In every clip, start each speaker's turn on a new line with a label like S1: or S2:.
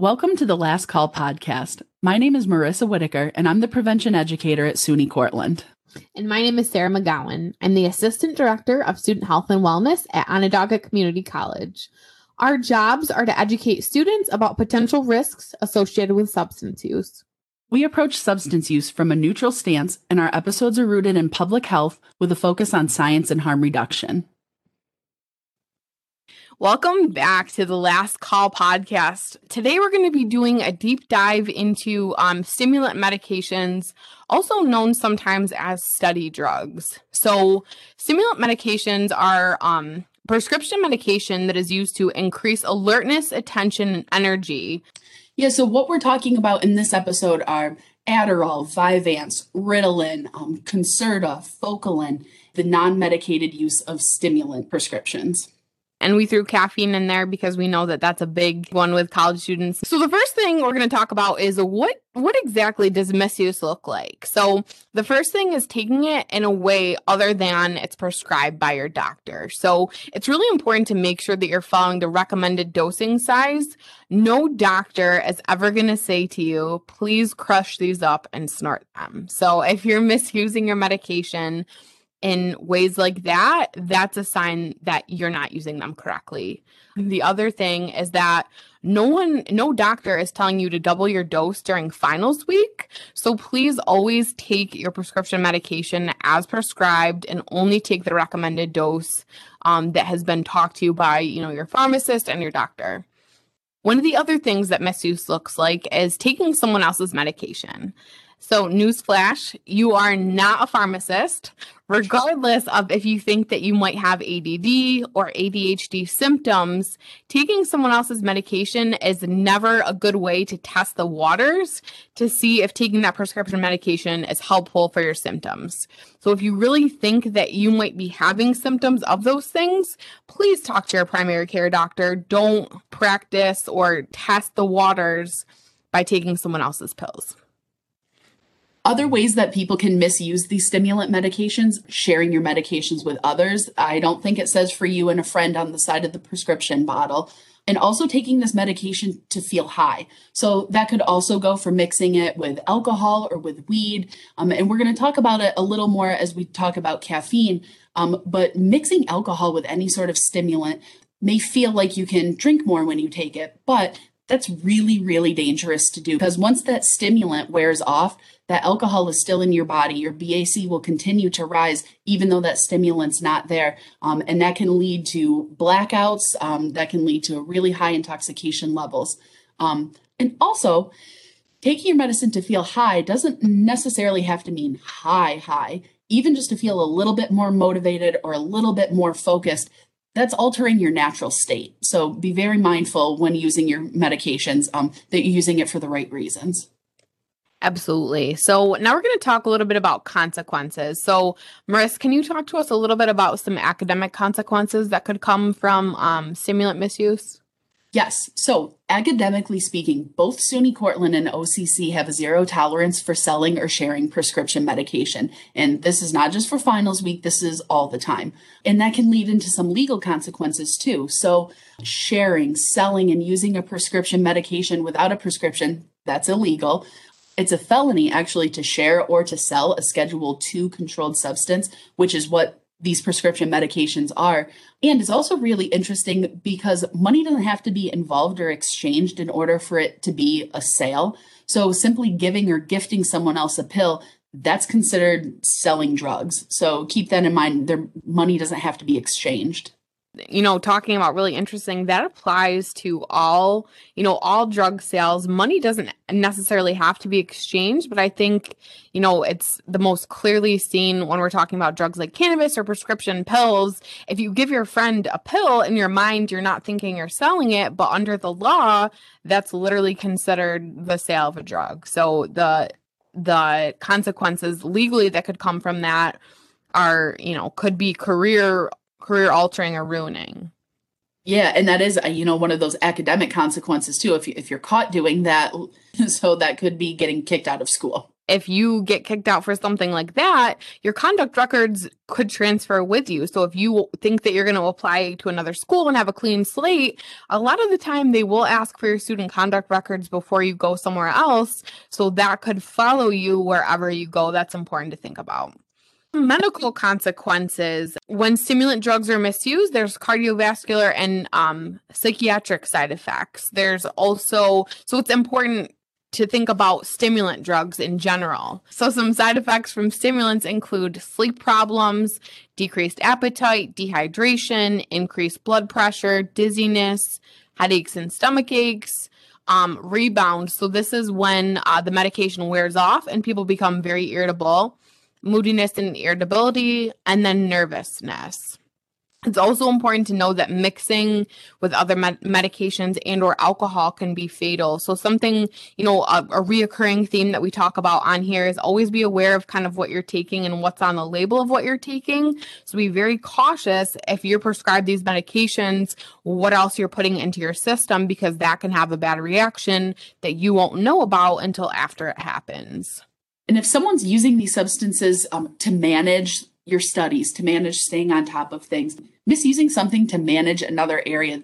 S1: Welcome to the Last Call podcast. My name is Marissa Whitaker, and I'm the prevention educator at SUNY Cortland.
S2: And my name is Sarah McGowan. I'm the Assistant Director of Student Health and Wellness at Onondaga Community College. Our jobs are to educate students about potential risks associated with substance use.
S1: We approach substance use from a neutral stance, and our episodes are rooted in public health with a focus on science and harm reduction.
S2: Welcome back to the Last Call podcast. Today, we're going to be doing a deep dive into um, stimulant medications, also known sometimes as study drugs. So, stimulant medications are um, prescription medication that is used to increase alertness, attention, and energy.
S1: Yeah, so what we're talking about in this episode are Adderall, Vyvanse, Ritalin, um, Concerta, Focalin, the non medicated use of stimulant prescriptions.
S2: And we threw caffeine in there because we know that that's a big one with college students. So the first thing we're going to talk about is what what exactly does misuse look like? So the first thing is taking it in a way other than it's prescribed by your doctor. So it's really important to make sure that you're following the recommended dosing size. No doctor is ever going to say to you, "Please crush these up and snort them." So if you're misusing your medication, in ways like that, that's a sign that you're not using them correctly. The other thing is that no one, no doctor is telling you to double your dose during finals week. So please always take your prescription medication as prescribed and only take the recommended dose um, that has been talked to you by, you know, your pharmacist and your doctor. One of the other things that misuse looks like is taking someone else's medication. So, newsflash, you are not a pharmacist, regardless of if you think that you might have ADD or ADHD symptoms. Taking someone else's medication is never a good way to test the waters to see if taking that prescription medication is helpful for your symptoms. So, if you really think that you might be having symptoms of those things, please talk to your primary care doctor. Don't practice or test the waters by taking someone else's pills.
S1: Other ways that people can misuse these stimulant medications, sharing your medications with others. I don't think it says for you and a friend on the side of the prescription bottle. And also taking this medication to feel high. So that could also go for mixing it with alcohol or with weed. Um, and we're going to talk about it a little more as we talk about caffeine. Um, but mixing alcohol with any sort of stimulant may feel like you can drink more when you take it, but that's really, really dangerous to do because once that stimulant wears off, that alcohol is still in your body. Your BAC will continue to rise even though that stimulant's not there. Um, and that can lead to blackouts, um, that can lead to really high intoxication levels. Um, and also, taking your medicine to feel high doesn't necessarily have to mean high, high. Even just to feel a little bit more motivated or a little bit more focused, that's altering your natural state. So be very mindful when using your medications um, that you're using it for the right reasons.
S2: Absolutely. So now we're going to talk a little bit about consequences. So, Maris, can you talk to us a little bit about some academic consequences that could come from um, stimulant misuse?
S1: Yes. So, academically speaking, both SUNY Cortland and OCC have a zero tolerance for selling or sharing prescription medication. And this is not just for finals week, this is all the time. And that can lead into some legal consequences too. So, sharing, selling, and using a prescription medication without a prescription, that's illegal. It's a felony actually to share or to sell a Schedule 2 controlled substance, which is what these prescription medications are. And it's also really interesting because money doesn't have to be involved or exchanged in order for it to be a sale. So simply giving or gifting someone else a pill, that's considered selling drugs. So keep that in mind. Their money doesn't have to be exchanged
S2: you know, talking about really interesting, that applies to all, you know, all drug sales. Money doesn't necessarily have to be exchanged, but I think, you know, it's the most clearly seen when we're talking about drugs like cannabis or prescription pills. If you give your friend a pill in your mind, you're not thinking you're selling it, but under the law, that's literally considered the sale of a drug. So the the consequences legally that could come from that are, you know, could be career career altering or ruining.
S1: Yeah, and that is uh, you know one of those academic consequences too. If you, if you're caught doing that, so that could be getting kicked out of school.
S2: if you get kicked out for something like that, your conduct records could transfer with you. So if you think that you're going to apply to another school and have a clean slate, a lot of the time they will ask for your student conduct records before you go somewhere else. So that could follow you wherever you go. That's important to think about medical consequences when stimulant drugs are misused there's cardiovascular and um, psychiatric side effects there's also so it's important to think about stimulant drugs in general. So, some side effects from stimulants include sleep problems, decreased appetite, dehydration, increased blood pressure, dizziness, headaches and stomach aches, um, rebound. So, this is when uh, the medication wears off and people become very irritable, moodiness and irritability, and then nervousness. It's also important to know that mixing with other med- medications and or alcohol can be fatal. So something, you know, a, a, reoccurring theme that we talk about on here is always be aware of kind of what you're taking and what's on the label of what you're taking. So be very cautious if you're prescribed these medications, what else you're putting into your system because that can have a bad reaction that you won't know about until after it happens.
S1: And if someone's using these substances um, to manage your studies, to manage staying on top of things. Misusing something to manage another area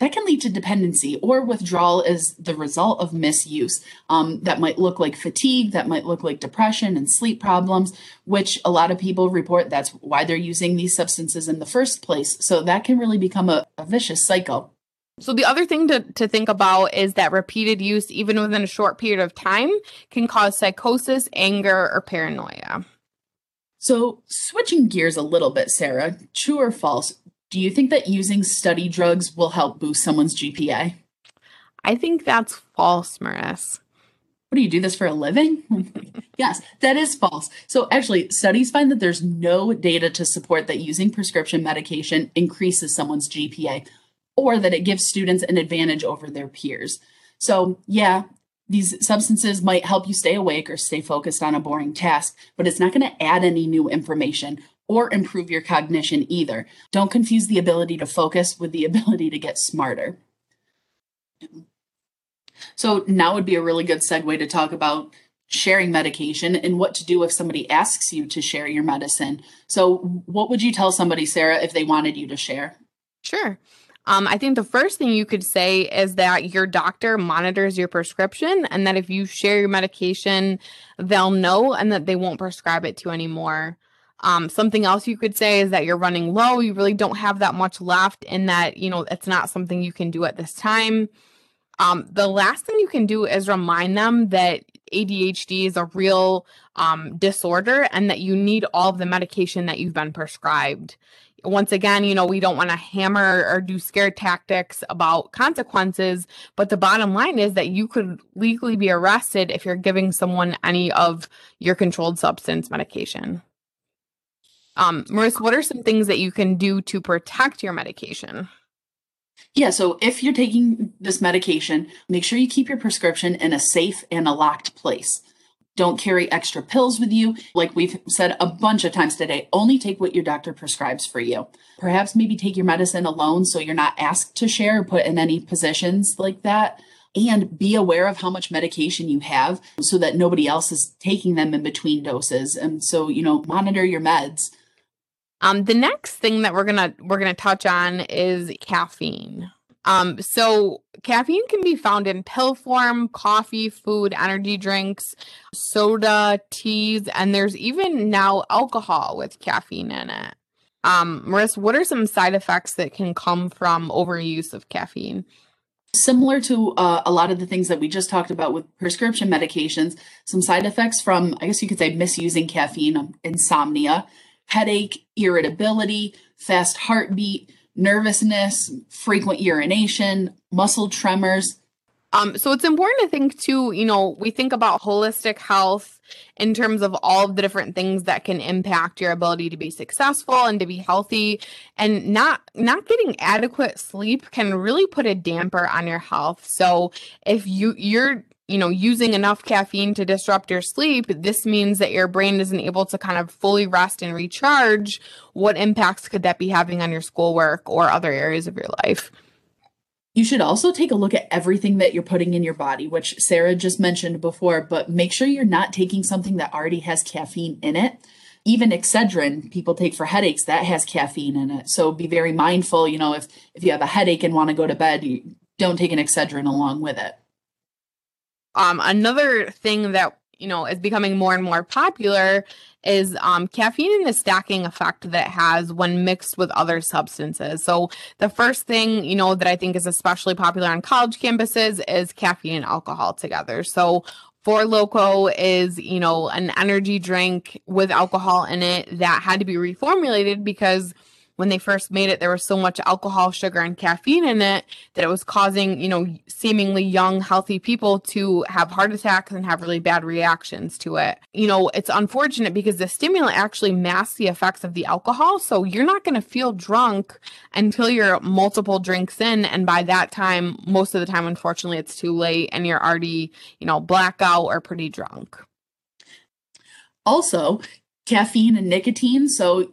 S1: that can lead to dependency or withdrawal as the result of misuse. Um, that might look like fatigue, that might look like depression and sleep problems, which a lot of people report that's why they're using these substances in the first place. So that can really become a, a vicious cycle.
S2: So the other thing to, to think about is that repeated use, even within a short period of time, can cause psychosis, anger, or paranoia.
S1: So, switching gears a little bit, Sarah, true or false? Do you think that using study drugs will help boost someone's GPA?
S2: I think that's false, Maris.
S1: What do you do this for a living? yes, that is false. So, actually, studies find that there's no data to support that using prescription medication increases someone's GPA or that it gives students an advantage over their peers. So, yeah, these substances might help you stay awake or stay focused on a boring task, but it's not going to add any new information or improve your cognition either. Don't confuse the ability to focus with the ability to get smarter. So, now would be a really good segue to talk about sharing medication and what to do if somebody asks you to share your medicine. So, what would you tell somebody, Sarah, if they wanted you to share?
S2: Sure. Um, I think the first thing you could say is that your doctor monitors your prescription and that if you share your medication, they'll know and that they won't prescribe it to you anymore. Um, something else you could say is that you're running low, you really don't have that much left, and that you know it's not something you can do at this time. Um, the last thing you can do is remind them that ADHD is a real um, disorder and that you need all of the medication that you've been prescribed once again, you know, we don't want to hammer or do scare tactics about consequences, but the bottom line is that you could legally be arrested if you're giving someone any of your controlled substance medication. Um, Marissa, what are some things that you can do to protect your medication?
S1: Yeah, so if you're taking this medication, make sure you keep your prescription in a safe and a locked place. Don't carry extra pills with you. Like we've said a bunch of times today, only take what your doctor prescribes for you. Perhaps maybe take your medicine alone so you're not asked to share or put in any positions like that. And be aware of how much medication you have so that nobody else is taking them in between doses. And so, you know, monitor your meds.
S2: Um, the next thing that we're gonna we're gonna touch on is caffeine. Um, so caffeine can be found in pill form, coffee, food, energy drinks, soda, teas, and there's even now alcohol with caffeine in it. Um, Marissa, what are some side effects that can come from overuse of caffeine?
S1: Similar to uh, a lot of the things that we just talked about with prescription medications, some side effects from, I guess you could say, misusing caffeine, um, insomnia, headache, irritability, fast heartbeat, nervousness, frequent urination, muscle tremors.
S2: Um, so it's important to think too, you know, we think about holistic health in terms of all of the different things that can impact your ability to be successful and to be healthy and not not getting adequate sleep can really put a damper on your health. So if you you're you know, using enough caffeine to disrupt your sleep, this means that your brain isn't able to kind of fully rest and recharge. What impacts could that be having on your schoolwork or other areas of your life?
S1: You should also take a look at everything that you're putting in your body, which Sarah just mentioned before, but make sure you're not taking something that already has caffeine in it. Even Excedrin, people take for headaches, that has caffeine in it. So be very mindful, you know, if if you have a headache and want to go to bed, you don't take an Excedrin along with it.
S2: Um, another thing that you know is becoming more and more popular is um, caffeine and the stacking effect that has when mixed with other substances. So the first thing you know that I think is especially popular on college campuses is caffeine and alcohol together. So Four Loco is, you know, an energy drink with alcohol in it that had to be reformulated because when they first made it, there was so much alcohol, sugar, and caffeine in it that it was causing, you know, seemingly young, healthy people to have heart attacks and have really bad reactions to it. You know, it's unfortunate because the stimulant actually masks the effects of the alcohol. So you're not going to feel drunk until you're multiple drinks in. And by that time, most of the time, unfortunately, it's too late and you're already, you know, blackout or pretty drunk.
S1: Also, caffeine and nicotine. So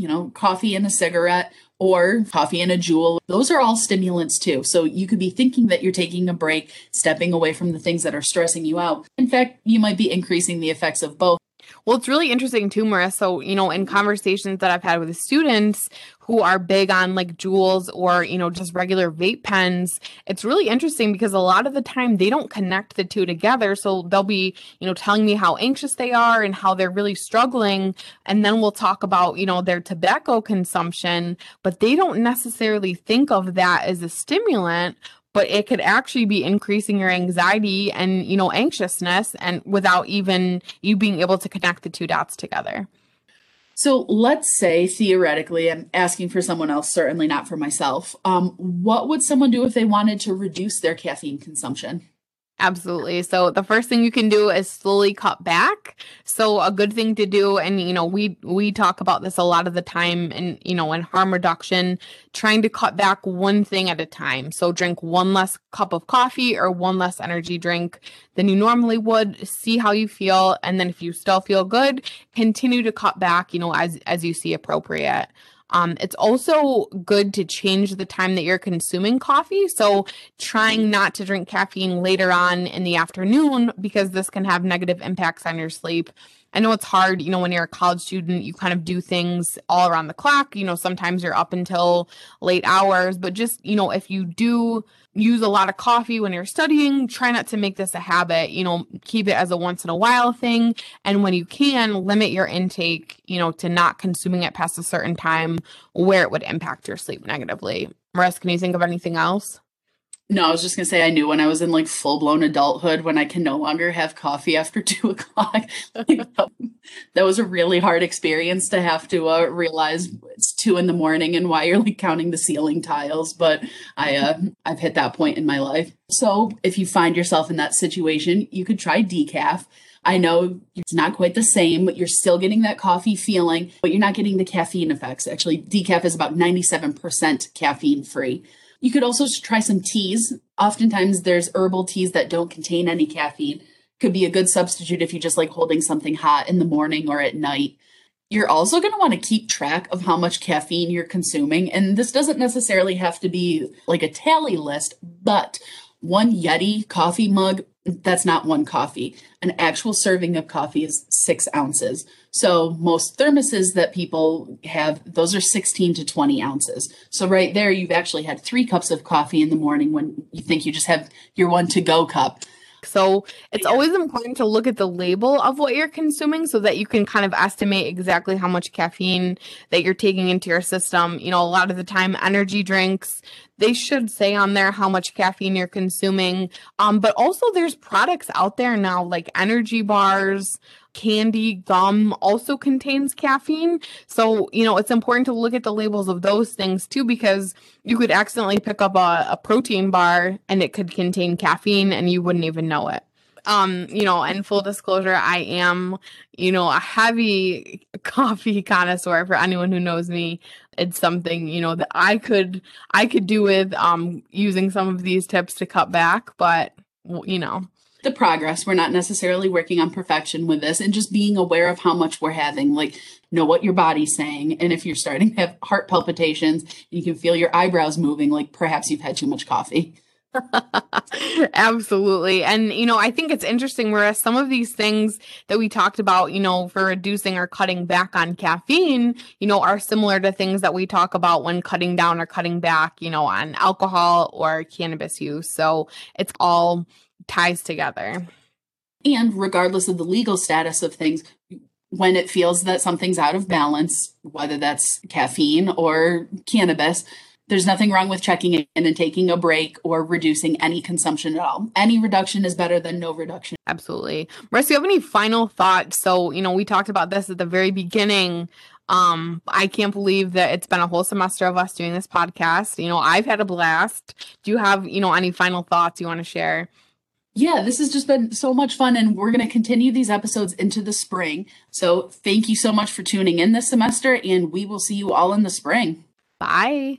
S1: you know, coffee and a cigarette or coffee and a Juul. Those are all stimulants too. So you could be thinking that you're taking a break, stepping away from the things that are stressing you out. In fact, you might be increasing the effects of both.
S2: Well, it's really interesting too, Marissa. So, you know, in conversations that I've had with students who are big on like Juuls or, you know, just regular vape pens, it's really interesting because a lot of the time they don't connect the two together. So they'll be, you know, telling me how anxious they are and how they're really struggling. And then we'll talk about, you know, their tobacco consumption, but they don't necessarily think of that as a stimulant but it could actually be increasing your anxiety and you know anxiousness and without even you being able to connect the two dots together.
S1: So let's say theoretically i'm asking for someone else certainly not for myself um, what would someone do if they wanted to reduce their caffeine consumption
S2: Absolutely. So the first thing you can do is slowly cut back. So a good thing to do and you know we we talk about this a lot of the time and you know in harm reduction trying to cut back one thing at a time. So drink one less cup of coffee or one less energy drink than you normally would. See how you feel and then if you still feel good, continue to cut back, you know, as as you see appropriate. Um, it's also good to change the time that you're consuming coffee. So, trying not to drink caffeine later on in the afternoon because this can have negative impacts on your sleep. I know it's hard, you know, when you're a college student, you kind of do things all around the clock. You know, sometimes you're up until late hours, but just, you know, if you do use a lot of coffee when you're studying, try not to make this a habit, you know, keep it as a once in a while thing. And when you can, limit your intake, you know, to not consuming it past a certain time where it would impact your sleep negatively. Marissa, can you think of anything else?
S1: No, I was just gonna say I knew when I was in like full blown adulthood when I can no longer have coffee after two o'clock. that was a really hard experience to have to uh, realize it's two in the morning and why you're like counting the ceiling tiles. But I uh, I've hit that point in my life. So if you find yourself in that situation, you could try decaf. I know it's not quite the same, but you're still getting that coffee feeling, but you're not getting the caffeine effects. Actually, decaf is about 97% caffeine free. You could also try some teas. Oftentimes, there's herbal teas that don't contain any caffeine. Could be a good substitute if you just like holding something hot in the morning or at night. You're also going to want to keep track of how much caffeine you're consuming. And this doesn't necessarily have to be like a tally list, but one Yeti coffee mug, that's not one coffee. An actual serving of coffee is six ounces. So most thermoses that people have, those are 16 to 20 ounces. So right there, you've actually had three cups of coffee in the morning when you think you just have your one to go cup.
S2: So it's yeah. always important to look at the label of what you're consuming so that you can kind of estimate exactly how much caffeine that you're taking into your system. You know, a lot of the time, energy drinks, they should say on there how much caffeine you're consuming. Um, but also there's products out there now like energy bars, candy, gum also contains caffeine. So, you know, it's important to look at the labels of those things too, because you could accidentally pick up a, a protein bar and it could contain caffeine and you wouldn't even know it um you know and full disclosure i am you know a heavy coffee connoisseur for anyone who knows me it's something you know that i could i could do with um using some of these tips to cut back but you know
S1: the progress. We're not necessarily working on perfection with this and just being aware of how much we're having. Like, know what your body's saying. And if you're starting to have heart palpitations, you can feel your eyebrows moving, like perhaps you've had too much coffee.
S2: Absolutely. And, you know, I think it's interesting whereas some of these things that we talked about, you know, for reducing or cutting back on caffeine, you know, are similar to things that we talk about when cutting down or cutting back, you know, on alcohol or cannabis use. So it's all ties together.
S1: And regardless of the legal status of things, when it feels that something's out of balance, whether that's caffeine or cannabis, there's nothing wrong with checking in and taking a break or reducing any consumption at all. Any reduction is better than no reduction.
S2: Absolutely. Marissa, do you have any final thoughts? So, you know, we talked about this at the very beginning. Um, I can't believe that it's been a whole semester of us doing this podcast. You know, I've had a blast. Do you have, you know, any final thoughts you want to share?
S1: Yeah, this has just been so much fun, and we're going to continue these episodes into the spring. So, thank you so much for tuning in this semester, and we will see you all in the spring.
S2: Bye.